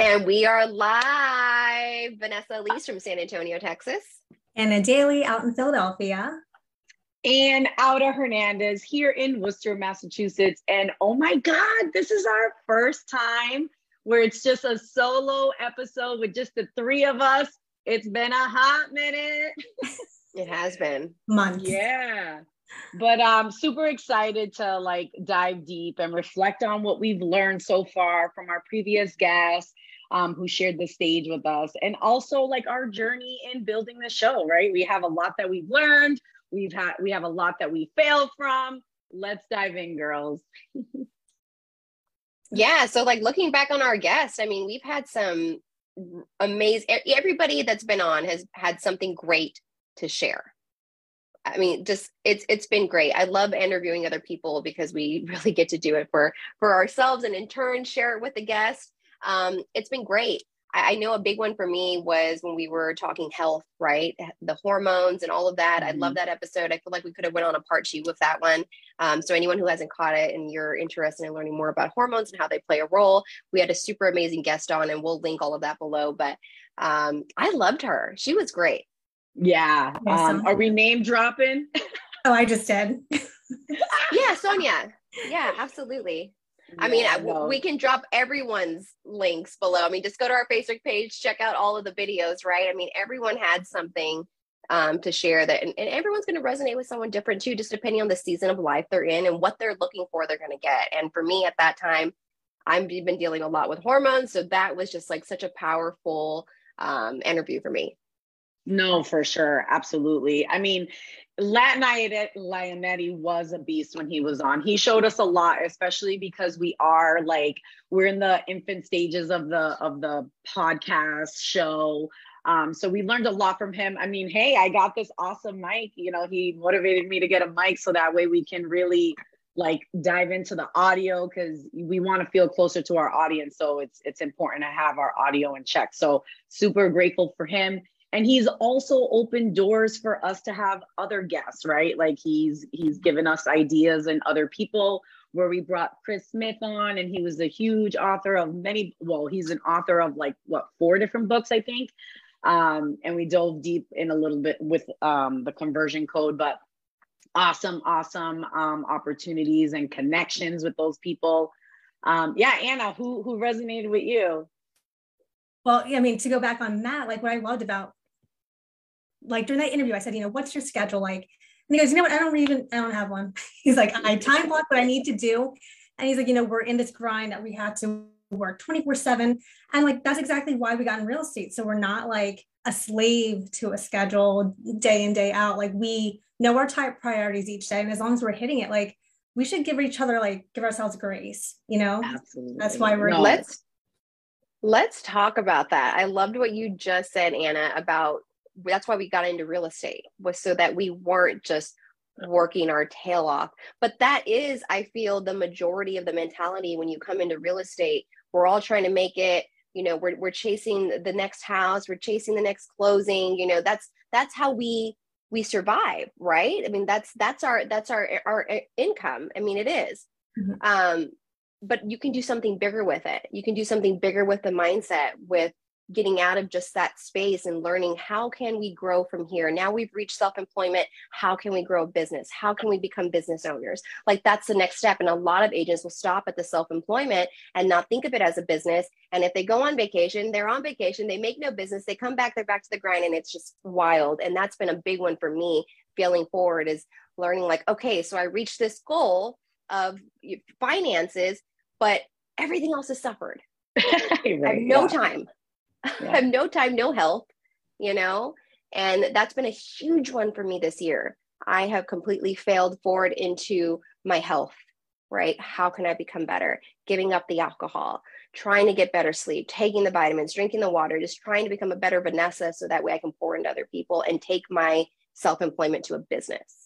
And we are live. Vanessa Elise from San Antonio, Texas. Anna Daly out in Philadelphia. And Auda Hernandez here in Worcester, Massachusetts. And oh my God, this is our first time where it's just a solo episode with just the three of us. It's been a hot minute. It has been months. Yeah. But I'm super excited to like dive deep and reflect on what we've learned so far from our previous guests um, who shared the stage with us and also like our journey in building the show, right? We have a lot that we've learned. We've had we have a lot that we failed from. Let's dive in, girls. yeah, so like looking back on our guests, I mean, we've had some amazing everybody that's been on has had something great to share. I mean, just it's it's been great. I love interviewing other people because we really get to do it for for ourselves and in turn share it with the guest. Um, it's been great. I, I, know a big one for me was when we were talking health, right? The hormones and all of that. Mm-hmm. I love that episode. I feel like we could have went on a part two with that one. Um, so anyone who hasn't caught it and you're interested in learning more about hormones and how they play a role, we had a super amazing guest on, and we'll link all of that below. But um, I loved her. She was great. Yeah. Um, are we name dropping? oh, I just did. yeah, Sonia. Yeah, absolutely. I mean, no. we can drop everyone's links below. I mean, just go to our Facebook page, check out all of the videos, right? I mean, everyone had something um, to share that, and, and everyone's going to resonate with someone different too, just depending on the season of life they're in and what they're looking for, they're going to get. And for me at that time, I've been dealing a lot with hormones. So that was just like such a powerful um, interview for me. No, for sure. Absolutely. I mean, Latin Lionetti was a beast when he was on. He showed us a lot, especially because we are like we're in the infant stages of the of the podcast show. Um, so we learned a lot from him. I mean, hey, I got this awesome mic. You know, he motivated me to get a mic so that way we can really like dive into the audio because we want to feel closer to our audience. So it's it's important to have our audio in check. So super grateful for him and he's also opened doors for us to have other guests right? Like he's he's given us ideas and other people where we brought chris smith on and he was a huge author of many well he's an author of like what four different books i think? Um, and we dove deep in a little bit with um, the conversion code but awesome awesome um, opportunities and connections with those people. Um, yeah anna who who resonated with you? Well, I mean, to go back on that, like what I loved about like during that interview, I said, you know, what's your schedule like? And he goes, you know what? I don't even, I don't have one. He's like, I time block what I need to do. And he's like, you know, we're in this grind that we have to work 24 seven. And like, that's exactly why we got in real estate. So we're not like a slave to a schedule day in, day out. Like we know our type priorities each day. And as long as we're hitting it, like we should give each other, like give ourselves grace, you know? Absolutely. That's why we're no, let's let's talk about that. I loved what you just said, Anna, about that's why we got into real estate was so that we weren't just working our tail off. But that is i feel the majority of the mentality when you come into real estate. We're all trying to make it you know we're, we're chasing the next house we're chasing the next closing you know that's that's how we we survive right? I mean that's that's our that's our our income. I mean it is. Mm-hmm. um but you can do something bigger with it. You can do something bigger with the mindset with getting out of just that space and learning how can we grow from here? Now we've reached self-employment. How can we grow a business? How can we become business owners? Like that's the next step. And a lot of agents will stop at the self-employment and not think of it as a business. And if they go on vacation they're on vacation. They make no business. They come back they're back to the grind and it's just wild. And that's been a big one for me feeling forward is learning like okay so i reached this goal of finances but everything else has suffered. Right, I have no yeah. time yeah. I have no time, no help, you know? And that's been a huge one for me this year. I have completely failed forward into my health, right? How can I become better? Giving up the alcohol, trying to get better sleep, taking the vitamins, drinking the water, just trying to become a better Vanessa so that way I can pour into other people and take my self employment to a business.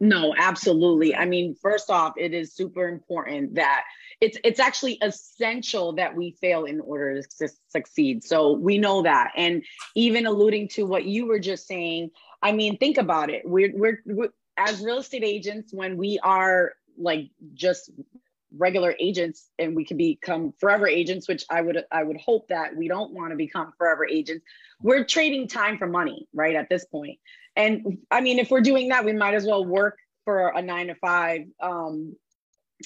No, absolutely. I mean, first off, it is super important that it's it's actually essential that we fail in order to succeed. So we know that. And even alluding to what you were just saying, I mean, think about it. We're we're, we're as real estate agents when we are like just regular agents and we can become forever agents which i would i would hope that we don't want to become forever agents we're trading time for money right at this point and i mean if we're doing that we might as well work for a nine to five um,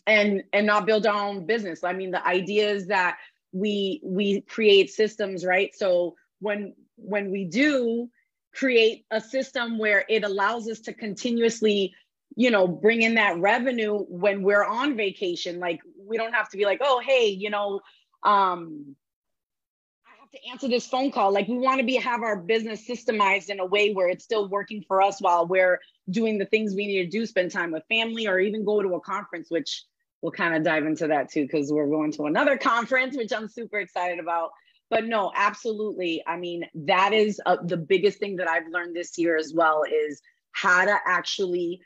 and and not build our own business. I mean the idea is that we we create systems right? So when when we do create a system where it allows us to continuously you know bring in that revenue when we're on vacation like we don't have to be like oh hey you know um to answer this phone call like we want to be have our business systemized in a way where it's still working for us while we're doing the things we need to do spend time with family or even go to a conference which we'll kind of dive into that too because we're going to another conference which i'm super excited about. But no absolutely. I mean that is uh, the biggest thing that i've learned this year as well is how to actually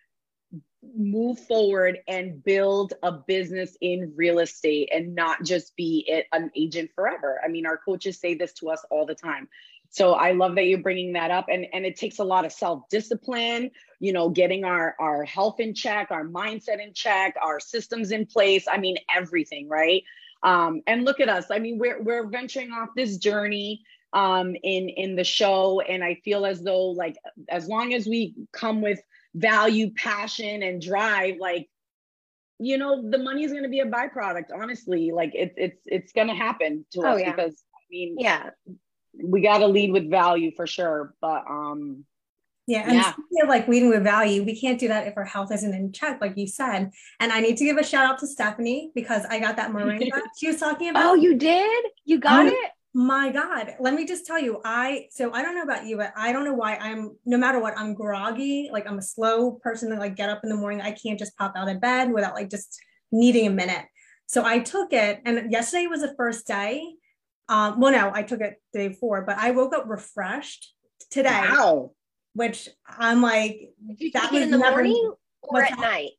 move forward and build a business in real estate and not just be it, an agent forever. I mean, our coaches say this to us all the time. So I love that you're bringing that up and and it takes a lot of self-discipline, you know, getting our our health in check, our mindset in check, our systems in place, I mean everything, right? Um and look at us. I mean, we're we're venturing off this journey um in in the show and I feel as though like as long as we come with value, passion, and drive, like you know, the money is going to be a byproduct. Honestly, like it's it's it's going to happen to oh, us yeah. because I mean, yeah, we got to lead with value for sure. But um, yeah, and yeah. like leading with value, we can't do that if our health isn't in check, like you said. And I need to give a shout out to Stephanie because I got that moringa she was talking about. Oh, you did? You got it? My god let me just tell you i so i don't know about you but i don't know why i'm no matter what i'm groggy like i'm a slow person to like get up in the morning i can't just pop out of bed without like just needing a minute so i took it and yesterday was the first day um well no i took it day four, but i woke up refreshed today wow. which i'm like that was in the never, morning or at night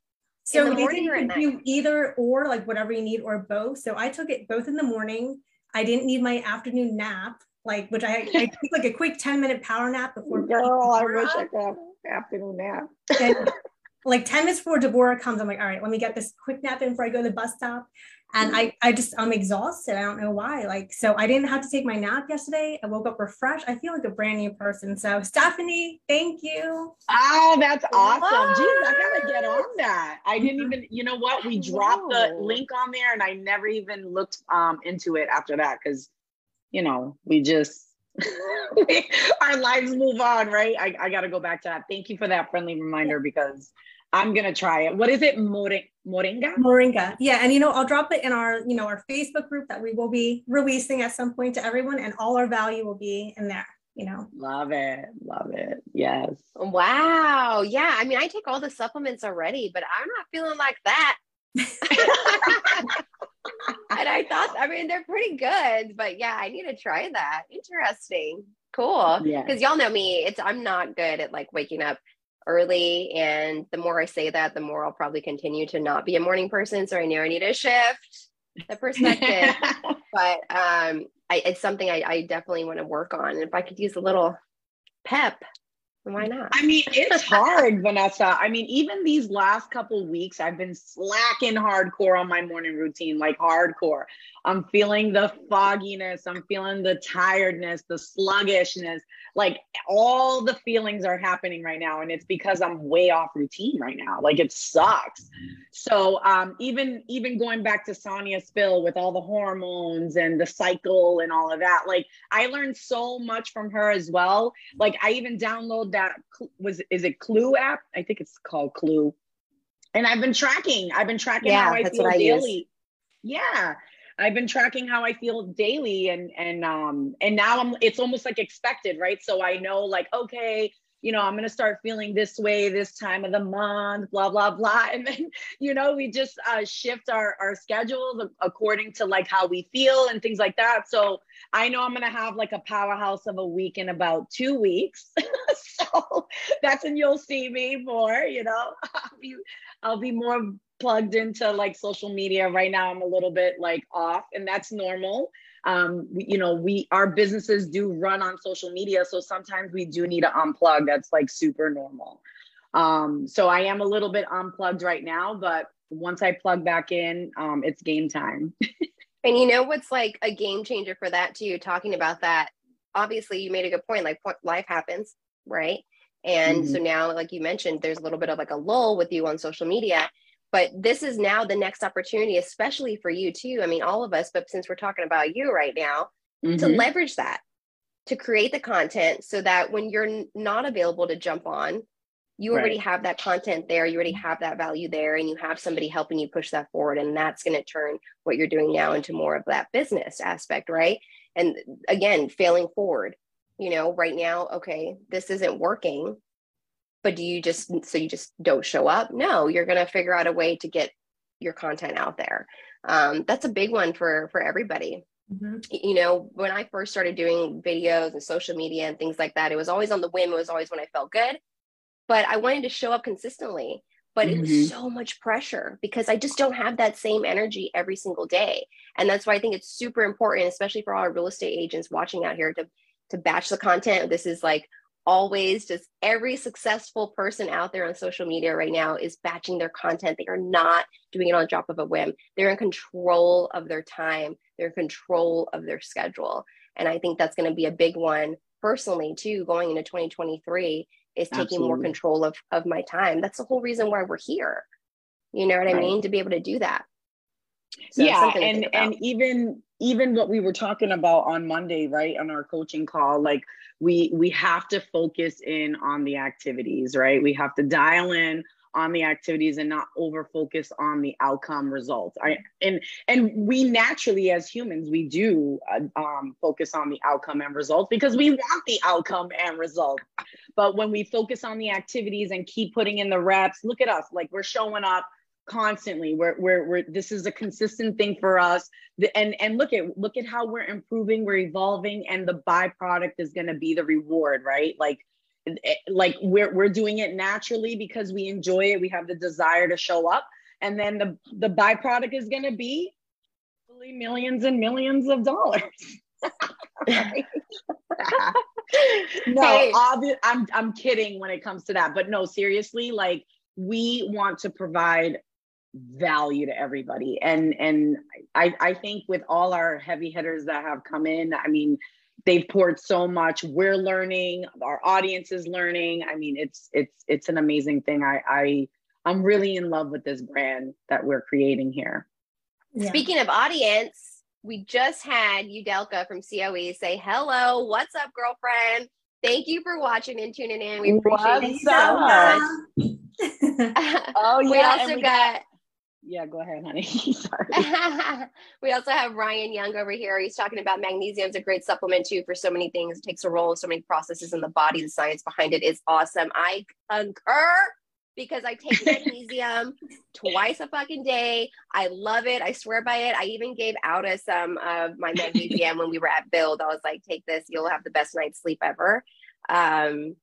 so in the morning or at night? either or like whatever you need or both so i took it both in the morning I didn't need my afternoon nap, like which I, I took like a quick 10 minute power nap before. Girl, I wish I could have afternoon nap. and, like 10 minutes before Deborah comes, I'm like, all right, let me get this quick nap in before I go to the bus stop. And I, I just, I'm exhausted. I don't know why. Like, so I didn't have to take my nap yesterday. I woke up refreshed. I feel like a brand new person. So, Stephanie, thank you. Oh, that's awesome. What? Jeez, I gotta get on that. I didn't even, you know what? We dropped the link on there and I never even looked um, into it after that because, you know, we just, our lives move on, right? I, I got to go back to that. Thank you for that friendly reminder because I'm gonna try it. What is it? Moringa? Moringa. Yeah, and you know, I'll drop it in our, you know, our Facebook group that we will be releasing at some point to everyone, and all our value will be in there. You know. Love it. Love it. Yes. Wow. Yeah. I mean, I take all the supplements already, but I'm not feeling like that. and I thought, I mean, they're pretty good, but yeah, I need to try that. Interesting. Cool. Yeah. Because y'all know me, it's I'm not good at like waking up early. And the more I say that, the more I'll probably continue to not be a morning person. So I know I need to shift the perspective. but um, I, it's something I, I definitely want to work on. And if I could use a little pep, why not? I mean, it's hard, Vanessa. I mean, even these last couple weeks, I've been slacking hardcore on my morning routine, like hardcore. I'm feeling the fogginess, I'm feeling the tiredness, the sluggishness like all the feelings are happening right now and it's because i'm way off routine right now like it sucks so um, even even going back to sonia spill with all the hormones and the cycle and all of that like i learned so much from her as well like i even download that was is it clue app i think it's called clue and i've been tracking i've been tracking yeah, how i feel I daily use. yeah I've been tracking how I feel daily and and um and now I'm it's almost like expected, right? So I know like okay, you know, I'm going to start feeling this way this time of the month, blah, blah, blah. And then, you know, we just uh, shift our, our schedules according to like how we feel and things like that. So I know I'm going to have like a powerhouse of a week in about two weeks. so that's when you'll see me more, you know, I'll be, I'll be more plugged into like social media right now i'm a little bit like off and that's normal um you know we our businesses do run on social media so sometimes we do need to unplug that's like super normal um so i am a little bit unplugged right now but once I plug back in, um, it's game time. and you know what's like a game changer for that too? Talking about that, obviously you made a good point. Like life happens, right? And mm-hmm. so now, like you mentioned, there's a little bit of like a lull with you on social media. But this is now the next opportunity, especially for you too. I mean, all of us, but since we're talking about you right now, mm-hmm. to leverage that, to create the content so that when you're not available to jump on, you already right. have that content there, you already have that value there, and you have somebody helping you push that forward. And that's going to turn what you're doing now into more of that business aspect, right? And again, failing forward, you know, right now, okay, this isn't working but do you just so you just don't show up no you're going to figure out a way to get your content out there um, that's a big one for for everybody mm-hmm. you know when i first started doing videos and social media and things like that it was always on the whim it was always when i felt good but i wanted to show up consistently but mm-hmm. it was mm-hmm. so much pressure because i just don't have that same energy every single day and that's why i think it's super important especially for all our real estate agents watching out here to to batch the content this is like always just every successful person out there on social media right now is batching their content. They are not doing it on the drop of a whim. They're in control of their time, they're in control of their schedule. And I think that's going to be a big one personally, too, going into 2023 is taking Absolutely. more control of, of my time. That's the whole reason why we're here. You know what right. I mean? To be able to do that. So yeah. And, and even, even what we were talking about on Monday, right? On our coaching call, like we we have to focus in on the activities right we have to dial in on the activities and not over focus on the outcome results i and and we naturally as humans we do uh, um, focus on the outcome and results because we want the outcome and result but when we focus on the activities and keep putting in the reps look at us like we're showing up constantly. We're, we're, we're this is a consistent thing for us. And and look at look at how we're improving we're evolving and the byproduct is going to be the reward right? Like eh, like we're, we're doing it naturally because we enjoy it we have the desire to show up. And then the the byproduct is going to be millions and millions of dollars. No hey. obvi- i'm i'm kidding when it comes to that. But no seriously like we want to provide value to everybody. And and i i think with all our heavy hitters that have come in i mean they've poured so much. We're learning our audience is learning. I mean it's it's it's an amazing thing. I i i'm really in love with this brand that we're creating here. Yeah. speaking of audience we just had udelka from coe say hello what's up girlfriend? Thank you for watching and tuning in. We appreciate it so much. Oh yeah we also we got, got yeah, go ahead, honey. Sorry. we also have Ryan Young over here. He's talking about magnesium is a great supplement too for so many things. It takes a role in so many processes in the body. The science behind it is awesome. I concur because I take magnesium twice a fucking day. I love it. I swear by it. I even gave Auda some of my magnesium when we were at Build. I was like, take this. You'll have the best night's sleep ever. Um,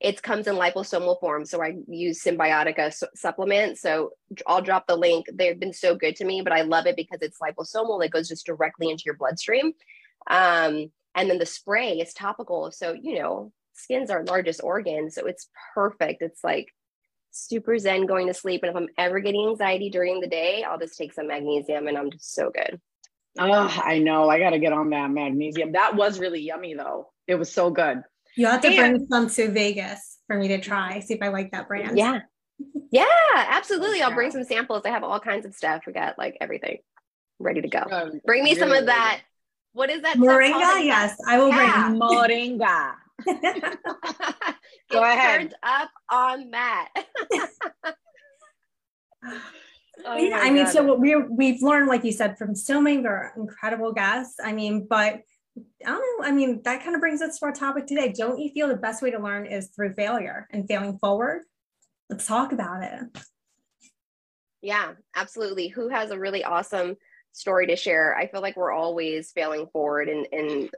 it comes in liposomal form. So I use Cymbiotika su- supplement. So I'll drop the link. They've been so good to me, but I love it because it's liposomal. It goes just directly into your bloodstream. Um, and then the spray is topical. So, you know, skin's our largest organ. So it's perfect. It's like super zen going to sleep. And if I'm ever getting anxiety during the day, I'll just take some magnesium and I'm just so good. Oh, I know. I got to get on that magnesium. That was really yummy though. It was so good. You have to and, bring some to Vegas for me to try, see if I like that brand. Yeah. Yeah, absolutely. I'll bring some samples. I have all kinds of stuff. We got like everything ready to go. Um, bring me really some of that. What is that? Moringa? Yes, I will yeah. bring moringa. go ahead. Turned up on that. Oh yeah, I mean, so we we've learned, like you said, from so many of our incredible guests. I mean, but I don't know. I mean, that kind of brings us to our topic today. Don't you feel the best way to learn is through failure and failing forward? Let's talk about it. Yeah, absolutely. Who has a really awesome story to share? I feel like we're always failing forward in, in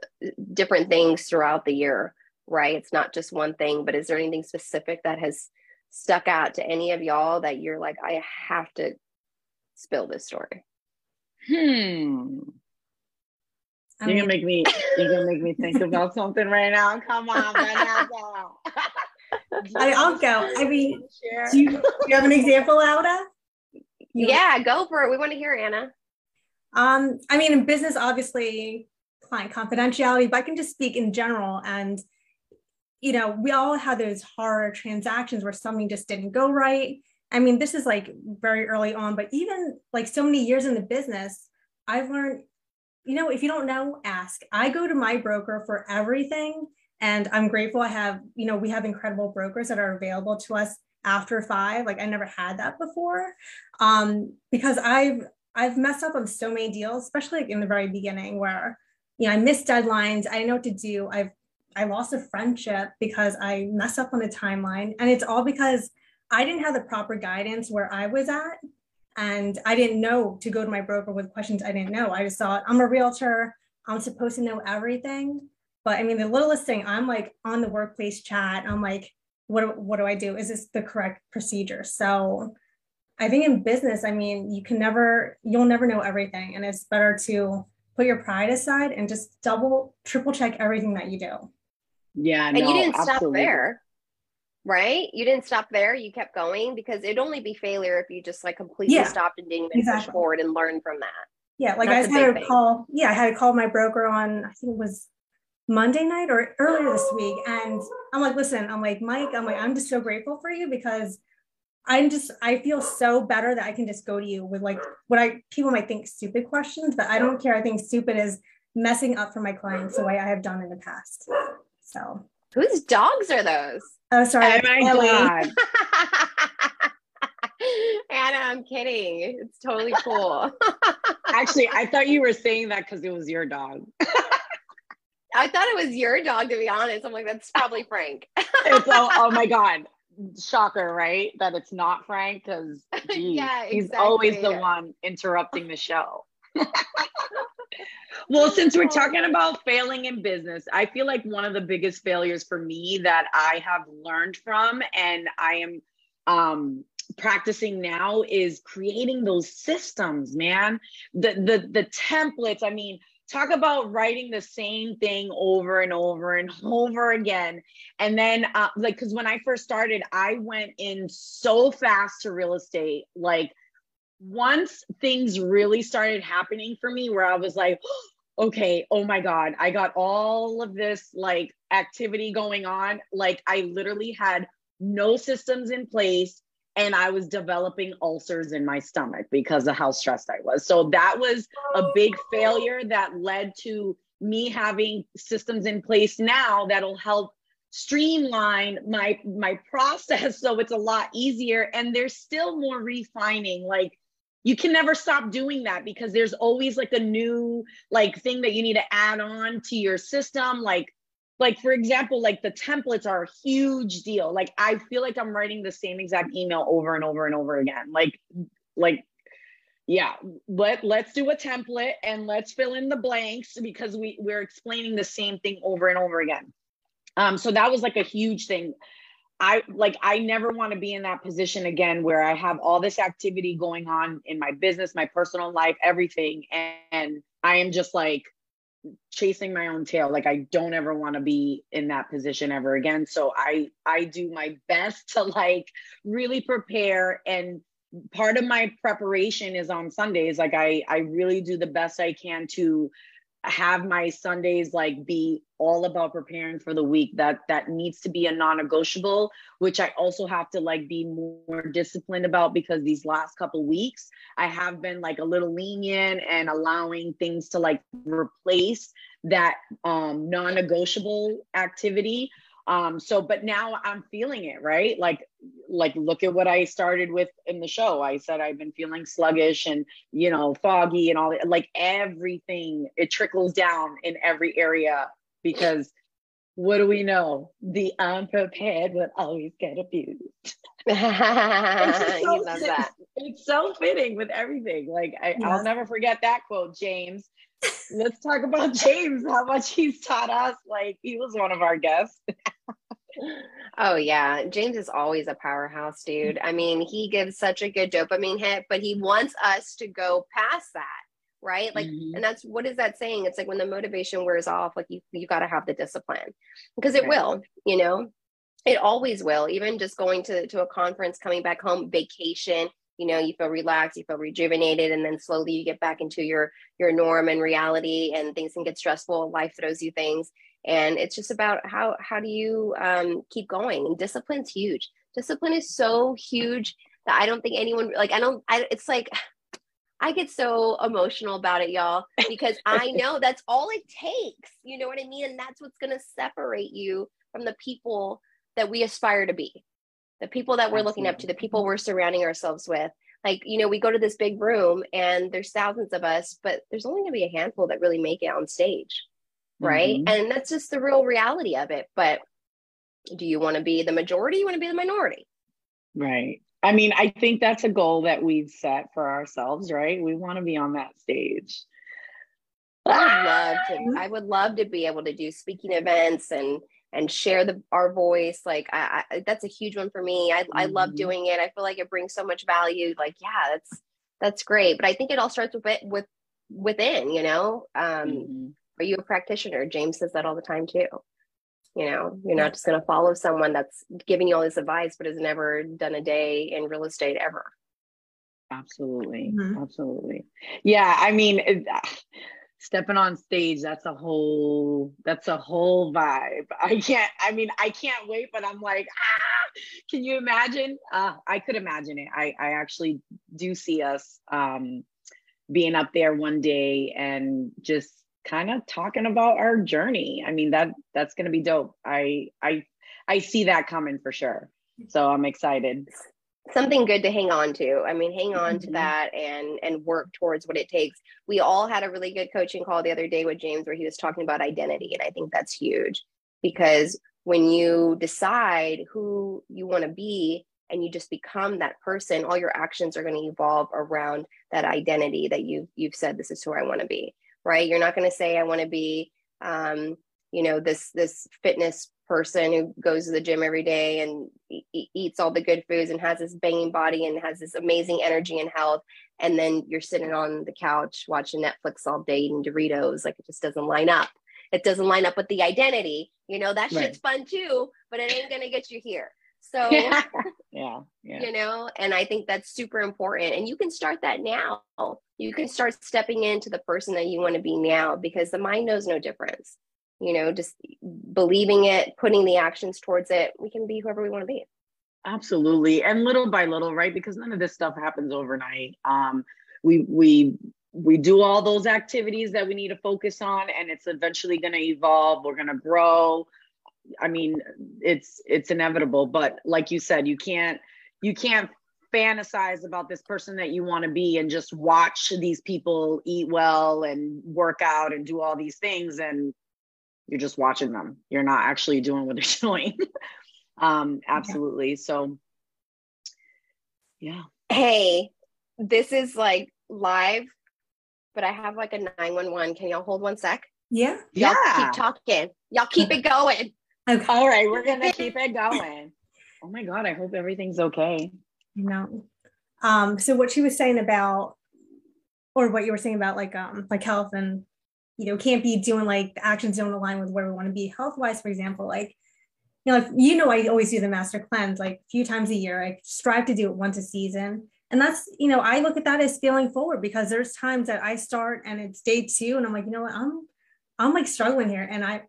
different things throughout the year, right? It's not just one thing, but is there anything specific that has stuck out to any of y'all that you're like, I have to spill this story? Hmm. I you're gonna make me you're gonna make me think about something right now. Come on, Vanessa. I, will go. I mean, do you, do you, have an example, Auda? You- yeah, go for it. We want to hear Anna. Um, I mean, in business, obviously, client confidentiality, but I can just speak in general. And, you know, we all have those horror transactions where something just didn't go right. I mean, this is like very early on, but even like so many years in the business, I've learned, you know, if you don't know, ask. I go to my broker for everything. And I'm grateful I have, you know, we have incredible brokers that are available to us after five. Like I never had that before. Um, because I've I've messed up on so many deals, especially like in the very beginning where, you know, I missed deadlines. I didn't know what to do. I've I lost a friendship because I messed up on the timeline. And it's all because I didn't have the proper guidance where I was at. And I didn't know to go to my broker with questions I didn't know. I just thought I'm a realtor. I'm supposed to know everything. But I mean, the littlest thing, I'm like on the workplace chat. I'm like, what, what do I do? Is this the correct procedure? So I think in business, I mean, you can never, you'll never know everything. And it's better to put your pride aside and just double, triple check everything that you do. Yeah, And you didn't stop there, right? You didn't stop there. You kept going because it'd only be failure if you just like completely Yeah, stopped and didn't even push forward and learn from that. Yeah, like That's I a had to call. Yeah, I had to call my broker on. I think it was Monday night or earlier this week, and I'm like, listen, I'm like Mike, I'm like, I'm just so grateful for you because I'm just, I feel so better that I can just go to you with like what I people might think stupid questions, but I don't care. I think stupid is messing up for my clients the way I have done in the past. So, Whose dogs are those? Oh, sorry. Oh my Ellie. God. Anna, I'm kidding. It's totally cool. Actually, I thought you were saying that because it was your dog. I thought it was your dog, to be honest. I'm like, that's probably Frank. It's oh, oh my God. Shocker, right? That it's not Frank because Yeah, he's always the one interrupting the show. Well, since we're talking about failing in business, I feel like one of the biggest failures for me that I have learned from and I am um practicing now is creating those systems, man. The the the templates, I mean, talk about writing the same thing over and over and over again and then uh, like because when i first started i went in so fast to real estate like once things really started happening for me where i was like okay oh my god i got all of this like activity going on. Like i literally had no systems in place and i was developing ulcers in my stomach because of how stressed i was. So that was a big oh. failure that led to me having systems in place now that'll help streamline my my process. So it's a lot easier and there's still more refining. Like you can never stop doing that because there's always like a new like thing that you need to add on to your system. Like like for example like the templates are a huge deal. Like i feel like i'm writing the same exact email over and over and over again. Like like yeah let let's do a template and let's fill in the blanks because we we're explaining the same thing over and over again. Um so that was like a huge thing i like i never want to be in that position again where i have all this activity going on in my business my personal life everything and, and i am just like chasing my own tail. Like i don't ever want to be in that position ever again. So i i do my best to like really prepare. And part of my preparation is on sundays. Like i i really do the best i can to have my sundays like be all about preparing for the week that that needs to be a non-negotiable which i also have to like be more disciplined about because these last couple weeks i have been like a little lenient and allowing things to like replace that um non-negotiable activity um so but now i'm feeling it right? Like like look at what i started with in the show. I said i've been feeling sluggish and you know foggy and all that like everything it trickles down in every area because what do we know? The unprepared will always get abused. He so loves fit- that. it's so fitting with everything. Like I, Yeah. i'll never forget that quote james let's talk about james how much he's taught us like he was one of our guests Oh yeah, James is always a powerhouse, dude. I mean, he gives such a good dopamine hit, but he wants us to go past that, right? Like, Mhm. and that's what is that saying? It's like when the motivation wears off, like you you got to have the discipline because it Right. will, you know, it always will. Even just going to to a conference, coming back home, vacation, you know you feel relaxed you feel rejuvenated and then slowly you get back into your your norm and reality and things can get stressful life throws you things and it's just about how how do you um, keep going and discipline's huge discipline is so huge that i don't think anyone like i don't I, it's like I get so emotional about it, y'all, because I know that's all it takes. You know what I mean? And that's what's going to separate you from the people that we aspire to be, the people that we're Absolutely. looking up to, the people we're surrounding ourselves with. Like, you know, we go to this big room and there's thousands of us, but there's only going to be a handful that really make it on stage. Right. Mm-hmm. And that's just the real reality of it. But do you want to be the majority? You want to be the minority? Right. I mean, I think that's a goal that we've set for ourselves, right? We want to be on that stage. I would love to. I would love to be able to do speaking events and and share the our voice. Like I, I that's a huge one for me. I mm-hmm. I love mm-hmm. doing it. I feel like it brings so much value. Like yeah, that's that's great. But I think it all starts with with within. You know, um, mm-hmm. are you a practitioner? James says that all the time too. You know, you're not just going to follow someone that's giving you all this advice, but has never done a day in real estate ever. Absolutely. Mm-hmm. Absolutely. Yeah. I mean, it, stepping on stage, that's a whole, that's a whole vibe. I can't, I mean, I can't wait, but I'm like, ah, can you imagine? Uh, I could imagine it. I, I actually do see us um, being up there one day and just kind of talking about our journey. I mean that that's going to be dope. I I I see that coming for sure. So I'm excited. Something good to hang on to. I mean, hang on mm-hmm. to that and and work towards what it takes. We all had a really good coaching call the other day with James where he was talking about identity and I think that's huge because when you decide who you want to be and you just become that person all your actions are going to evolve around that identity that you you've said this is who I want to be right? You're not going to say, I want to be, um, you know, this this fitness person who goes to the gym every day and e- eats all the good foods and has this banging body and has this amazing energy and health and then you're sitting on the couch watching netflix all day eating doritos like it just doesn't line up it doesn't line up with the identity you know that shit's right. fun too but it ain't gonna get you here so yeah. yeah, yeah. You know, and I think that's super important. And you can start that now. You can start stepping into the person that you want to be now because the mind knows no difference. You know, just believing it, putting the actions towards it, we can be whoever we want to be. Absolutely. And little by little, right? Because none of this stuff happens overnight. Um, we we we do all those activities that we need to focus on and it's eventually going to evolve we're going to grow I mean, it's it's inevitable. But like you said, you can't you can't fantasize about this person that you want to be and just watch these people eat well and work out and do all these things and you're just watching them. You're not actually doing what they're doing. um, absolutely. Yeah. So yeah. Hey, this is like live, but I have like a 911. Can y'all hold one sec? Yeah. Y'all yeah. keep talking. Y'all keep it going. Okay. All right, we're gonna keep it going. Oh my god, I hope everything's okay. No. Um, so what she was saying about or what you were saying about like um like health and you know can't be doing like actions don't align with where we want to be health wise for example like you know like you know I always do the master cleanse like a few times a year I strive to do it once a season and that's you know I look at that as feeling forward because there's times that I start and it's day two and I'm like you know what I'm I'm like struggling here and I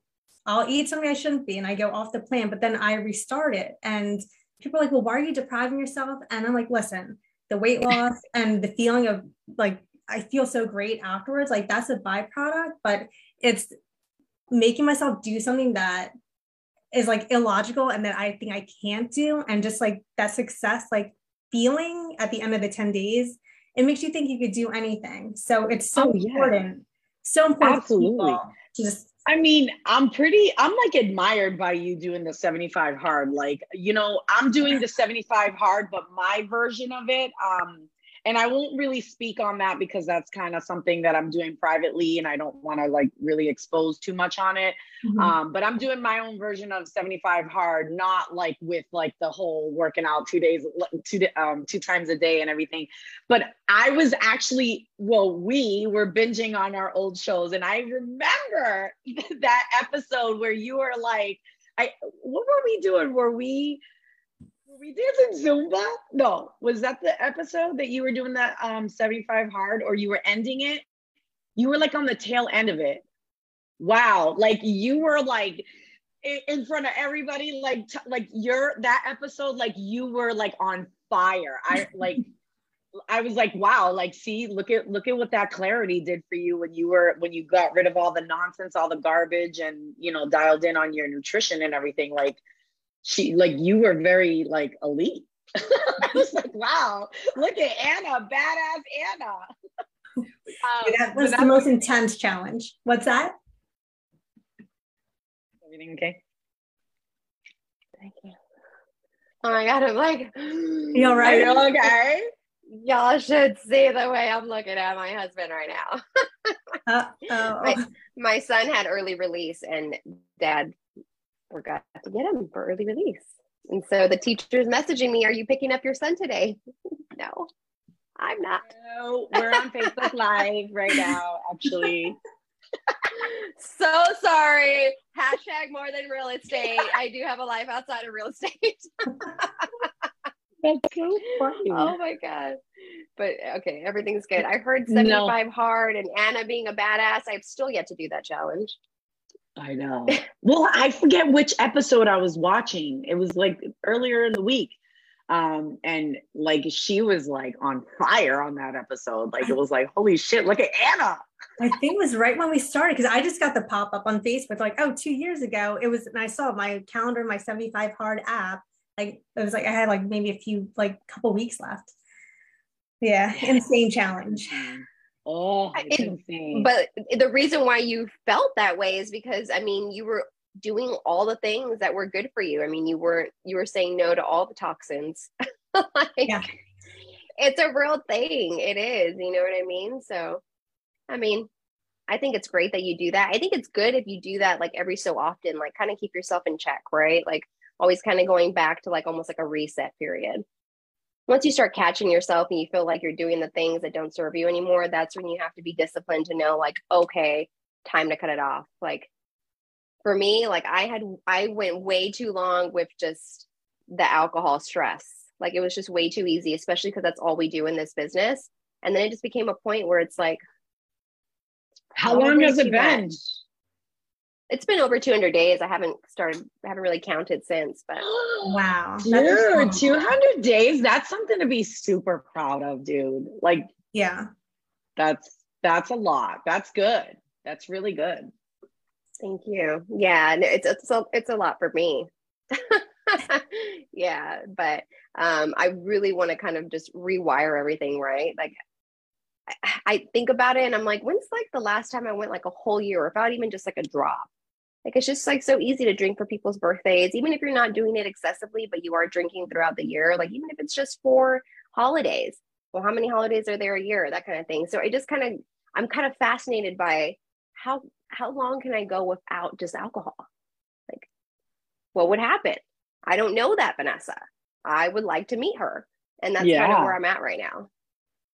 I'll eat something I shouldn't be and I go off the plan, but then I restart it. And people are like, well, why are you depriving yourself? And I'm like, listen, the weight loss and the feeling of like, I feel so great afterwards, like that's a byproduct, but it's making myself do something that is like illogical and that I think I can't do. And just like that success, like feeling at the end of the 10 days, it makes you think you could do anything. So it's so oh, yeah. important. So important Absolutely. just I mean, I'm pretty, I'm like admired by you doing the 75 hard. Like, you know, I'm doing the 75 hard, but my version of it, um, and I won't really speak on that because that's kind of something that I'm doing privately and I don't want to like really expose too much on it. Mm-hmm. Um, but I'm doing my own version of 75 hard, not like with like the whole working out two days, two, um, two times a day and everything. But I was actually, well, we were binging on our old shows and I remember that episode where you were like, I, what were we doing? Were we, we dancing Zumba? No, was that the episode that you were doing that um 75 hard or you were ending it? You were like on the tail end of it. Wow, like you were like in front of everybody like t- like you're that episode like you were like on fire. I like I was like, wow, like see, look at look at what that clarity did for you when you were when you got rid of all the nonsense, all the garbage and you know, dialed in on your nutrition and everything. Like she like you were very like elite. I was like, wow, look at Anna, badass Anna. Um, that was the most intense challenge. What's that? Everything okay? Thank you. Oh my god, I'm like, you all right? Are you okay? Y'all should see the way I'm looking at my husband right now. uh, oh. my, my son had early release, and dad forgot to get him for early release. And so the teacher's messaging me, Are you picking up your son today? no, I'm not. No, we're on Facebook Live right now, actually. so sorry. Hashtag more than real estate. I do have a life outside of real estate. That's so funny. Oh my god. But okay, everything's good. I heard 75 no. hard and Anna being a badass. I've still yet to do that challenge. I know. well, I forget which episode I was watching. It was like earlier in the week. Um, and like she was like on fire on that episode. Like it was like, holy shit, look at Anna. I think it was right when we started because I just got the pop up on Facebook like, oh, two years ago. It was, and I saw my calendar, my 75 hard app. Like it was like I had like maybe a few, like couple weeks left. Yeah, insane challenge. Oh, it, but the reason why you felt that way is because I mean you were doing all the things that were good for you. I mean you were you were saying no to all the toxins. like, yeah. It's a real thing. It is. You know what I mean? So, I mean, I think it's great that you do that. I think it's good if you do that like every so often, like kind of keep yourself in check, right? Like always kind of going back to like almost like a reset period once you start catching yourself and you feel like you're doing the things that don't serve you anymore, that's when you have to be disciplined to know, like, okay, time to cut it off. Like for me, like I had, I went way too long with just the alcohol stress. Like it was just way too easy, especially because that's all we do in this business. And then it just became a point where it's like, how long has it been? Much it's been over 200 days. I haven't started, I haven't really counted since, but wow. Dude, 200 days. That's something to be super proud of, dude. Like, yeah, that's, that's a lot. That's good. That's really good. Thank you. Yeah. It's, it's, a, it's a lot for me. yeah. But um, I really want to kind of just rewire everything, right? Like, I think about it and I'm like, when's like the last time I went like a whole year without even just like a drop? Like it's just like so easy to drink for people's birthdays, even if you're not doing it excessively, but you are drinking throughout the year. Like even if it's just for holidays. Well, how many holidays are there a year? That kind of thing. So I just kind of I'm kind of fascinated by how how long can I go without just alcohol? Like what would happen? I don't know that, Vanessa. I would like to meet her. And that's yeah. kind of where I'm at right now.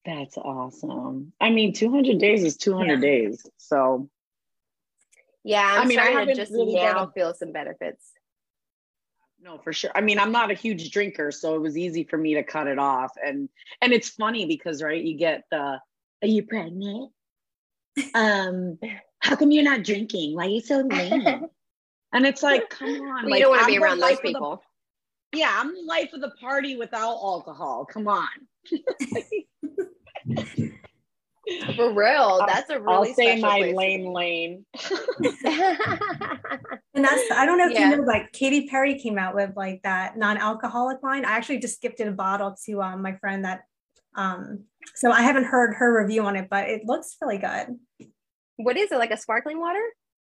That's awesome. I mean, 200 days is 200 yeah. days. So yeah, I'm i mean, I to just really now a, feel some benefits. No, for sure. I mean, I'm not a huge drinker, so it was easy for me to cut it off. And and it's funny because right, you get the are you pregnant? um, how come you're not drinking? Why are you so lame? and it's like, come on, well, like, you don't want to be around those people. The, yeah, I'm the life of the party without alcohol. Come on. For real, that's a really. I'll say my lane lane. and that's I don't know if yeah. you know, like Katy Perry came out with like that non-alcoholic line. I actually just gifted a bottle to um, my friend that. Um, so I haven't heard her review on it, but it looks really good. What is it like a sparkling water?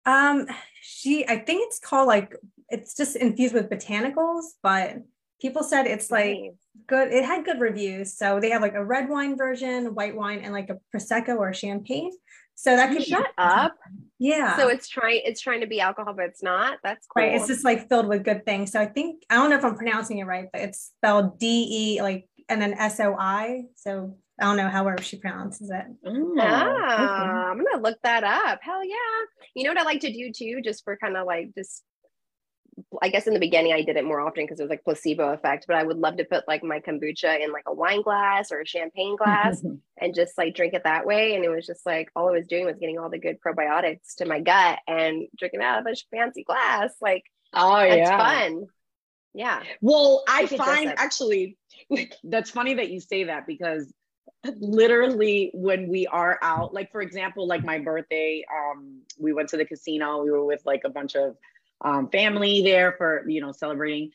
Um, she I think it's called like it's just infused with botanicals, but people said it's like nice. good it had good reviews. So they have like a red wine version white wine and like a prosecco or champagne. So that could shut be- up. Yeah. So it's trying it's trying to be alcohol but it's not? That's cool right it's just like filled with good things. So i think i don't know if i'm pronouncing it right but it's spelled d-e like and then s-o-i so I don't know however she pronounces it. Oh, ah, I'm gonna look that up. Hell yeah! You know what I like to do too, just for kind of like just I guess in the beginning I did it more often because it was like placebo effect, but I would love to put like my kombucha in like a wine glass or a champagne glass and just like drink it that way. And it was just like all I was doing was getting all the good probiotics to my gut and drinking out of a fancy glass. Like, oh it's yeah, fun. Yeah. Well, I dress find actually that's funny that you say that because literally when we are out, like for example, like my birthday, um, we went to the casino. We were with like a bunch of um, family there for you know celebrating,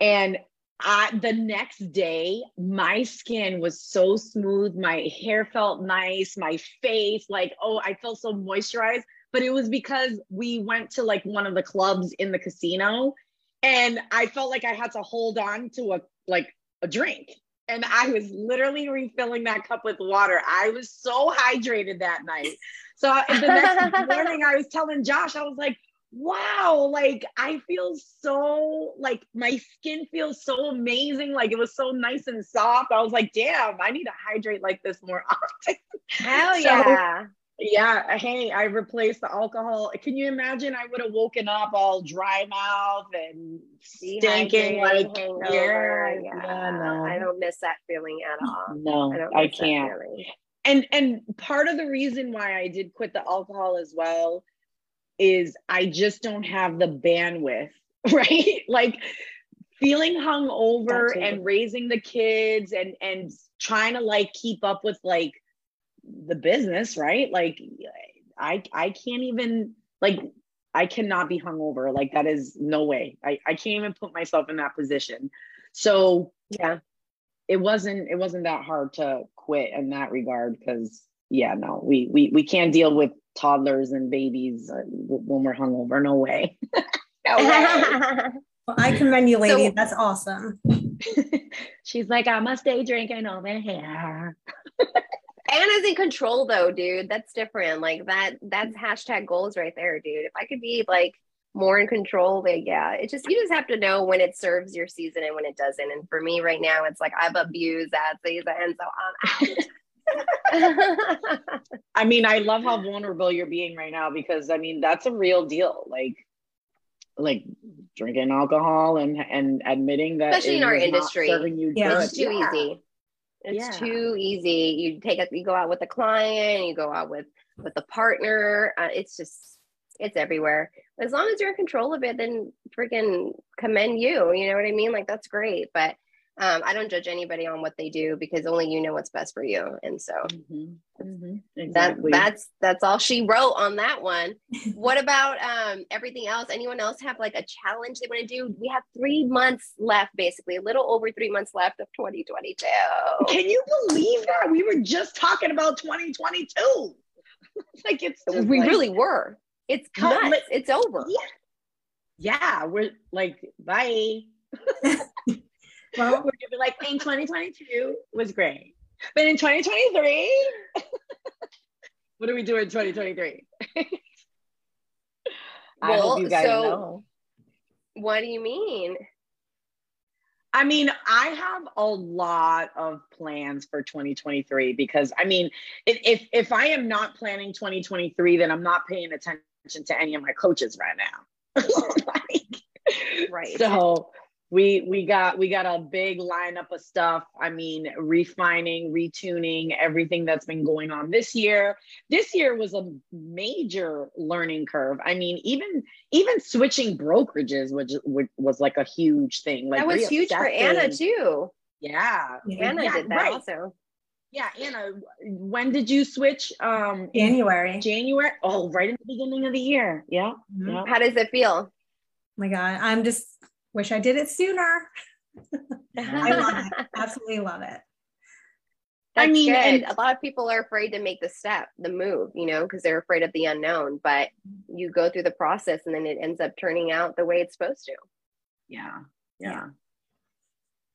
and I the next day my skin was so smooth. My hair felt nice. My face, like oh, I felt so moisturized. But it was because we went to like one of the clubs in the casino and I felt like I had to hold on to a like a drink. And I was literally refilling that cup with water. I was so hydrated that night. So the next morning, I was telling Josh, I was like, wow, like I feel so like my skin feels so amazing. Like it was so nice and soft. I was like, damn, I need to hydrate like this more often. Hell So- yeah. Yeah, hey, I replaced the alcohol. Can you imagine? I would have woken up all dry mouth and stinking like yeah, hangover. yeah, no, I don't miss that feeling at all. no, I I can't. And and part of the reason why I did quit the alcohol as well is I just don't have the bandwidth, right? Like feeling hungover and raising the kids and and trying to like keep up with like the business, right? Like I I can't even like I cannot be hungover. Like that is no way. I, I can't even put myself in that position. So Yeah. it wasn't it wasn't that hard to quit in that regard because yeah no we we we can't deal with toddlers and babies uh, when we're hungover no way no way Well, I commend you, lady. So- That's awesome. she's like i must stay drinking all over here Anna's in control though, dude. That's different. Like that, that's hashtag goals right there, dude. If I could be like more in control, like yeah, it just you just have to know when it serves your season and when it doesn't. And for me right now, it's like I've abused that season, And so I'm out. i mean i love how vulnerable you're being right now because i mean that's a real deal like like drinking alcohol and and admitting that Especially in our industry. serving you Yeah. good. it's too Yeah. easy. It's Yeah. too easy. You take it. You go out with a client. You go out with with a partner. Uh, it's just it's everywhere. As long as you're in control of it, then freaking commend you. You know what I mean? Like that's great. But um, I don't judge anybody on what they do because only you know what's best for you. And so Mhm. Mhm. that that's that's all she wrote on that one. what about um everything else? Anyone else have like a challenge they want to do? We have three months left, basically, a little over three months left of 2022. Can you believe that? We were just talking about 2022. like it's we like- really were. It's nuts. like- it's over. Yeah. Yeah, we're like, bye. Well, We're gonna be like, in 2022 was great. But in 2023, what do we do in 2023? I Well, hope you guys so- know. What do you mean? I mean, I have a lot of plans for 2023 because I mean, if if, if I am not planning 2023, then I'm not paying attention to any of my coaches right now. Like, Right. So we we got we got a big lineup of stuff. I mean, refining, retuning everything that's been going on this year. This year was a major learning curve. I mean, even even switching brokerages, which, which was like a huge thing. Like that was huge for Anna too. Yeah, Yeah. Anna Yeah, did that right. also. yeah. Anna, when did you switch? Um, January. January. Oh, right in the beginning of the year. Yeah, Mhm. yeah. How does it feel? oh my God, I'm just wish I did it sooner. I love it. Absolutely love it. I mean, good. and- a lot of people are afraid to make the step, the move, you know, because they're afraid of the unknown. But you go through the process and then it ends up turning out the way it's supposed to. yeah yeah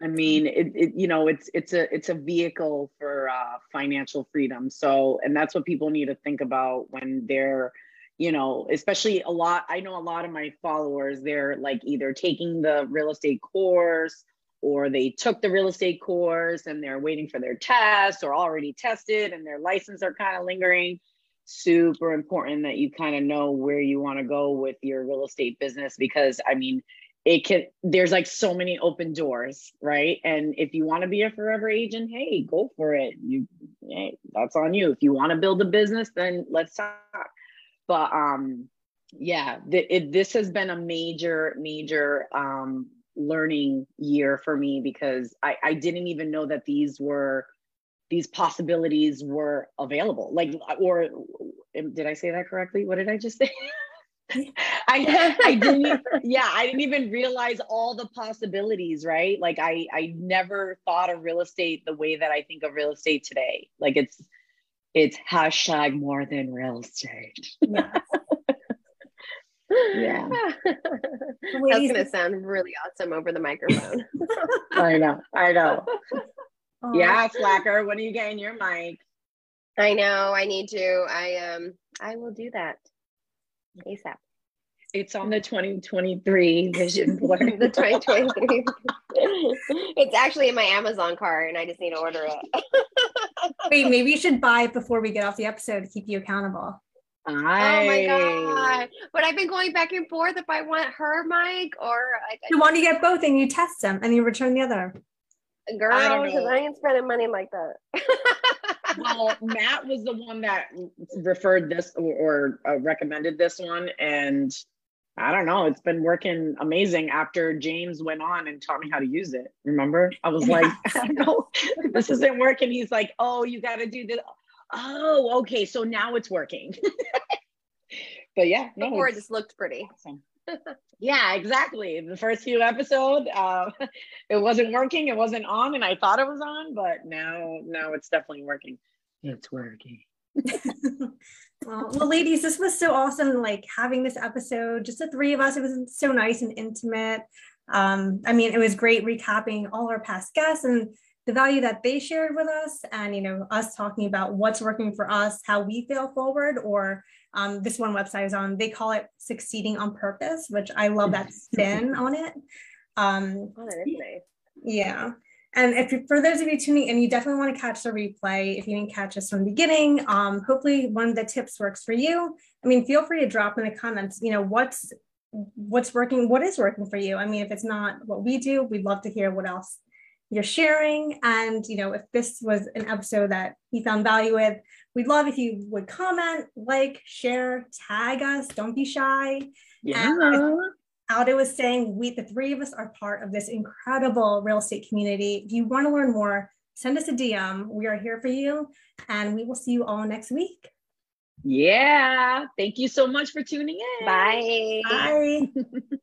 i mean it, it you know it's it's a it's a vehicle for uh financial freedom so and that's what people need to think about when they're you know especially a lot i know a lot of my followers they're like either taking the real estate course or they took the real estate course and they're waiting for their test or already tested and their license are kind of lingering. Super important that you kind of know where you want to go with your real estate business because I mean, it can there's like so many open doors right? And if you want to be a forever agent hey go for it. You hey, that's on you. If you want to build a business then let's talk but um yeah it, this has been a major major um learning year for me because I, I didn't even know that these were these possibilities were available like or did i say that correctly what did i just say I I didn't yeah, I didn't even realize all the possibilities, right? Like I I never thought of real estate the way that I think of real estate today. Like it's it's hashtag more than real estate. Yeah. yeah. That's gonna sound really awesome over the microphone. I know, I know. Yeah, Slacker, when are you getting your mic? I know, I need to. I um I will do that. ASAP. It's on the 2023 vision board. the 2023. it's actually in my Amazon cart and I just need to order it. Wait, maybe you should buy it before we get off the episode to keep you accountable. I... Oh my god! But I've been going back and forth if I want her mic or I, you want to get both and you test them and you return the other. Girl, I, I ain't spending money like that. well, Matt was the one that referred this or, or uh, recommended this one, and I don't know. It's been working amazing after James went on and taught me how to use it. Remember? I was like, I don't know, this isn't working. He's like, oh, you got to do this. Oh, okay. So now it's working. but yeah, no, before it just looked pretty. Awesome. yeah, exactly. The first few episodes, uh, it wasn't working. It wasn't on, and I thought it was on, but now, now it's definitely working. It's working. well, well, ladies, this was so awesome. Like having this episode, just the three of us. It was so nice and intimate. Um, I mean, it was great recapping all our past guests and the value that they shared with us, and you know, us talking about what's working for us, how we fail forward, or um, this one website is on, they call it succeeding on purpose, which I love that spin on it. Um, oh, that is nice. Yeah. And if you, for those of you tuning in, you definitely want to catch the replay. If you didn't catch us from the beginning, um, hopefully one of the tips works for you. I mean, feel free to drop in the comments, you know, what's what's working, what is working for you. I mean, if it's not what we do, we'd love to hear what else you're sharing. And, you know, if this was an episode that you found value with, we'd love if you would comment, like, share, tag us. Don't be shy. Yeah. And Aldo was saying, we, the three of us are part of this incredible real estate community. If you want to learn more, send us a DM. We are here for you. And we will see you all next week. Yeah. Thank you so much for tuning in. Bye. Bye.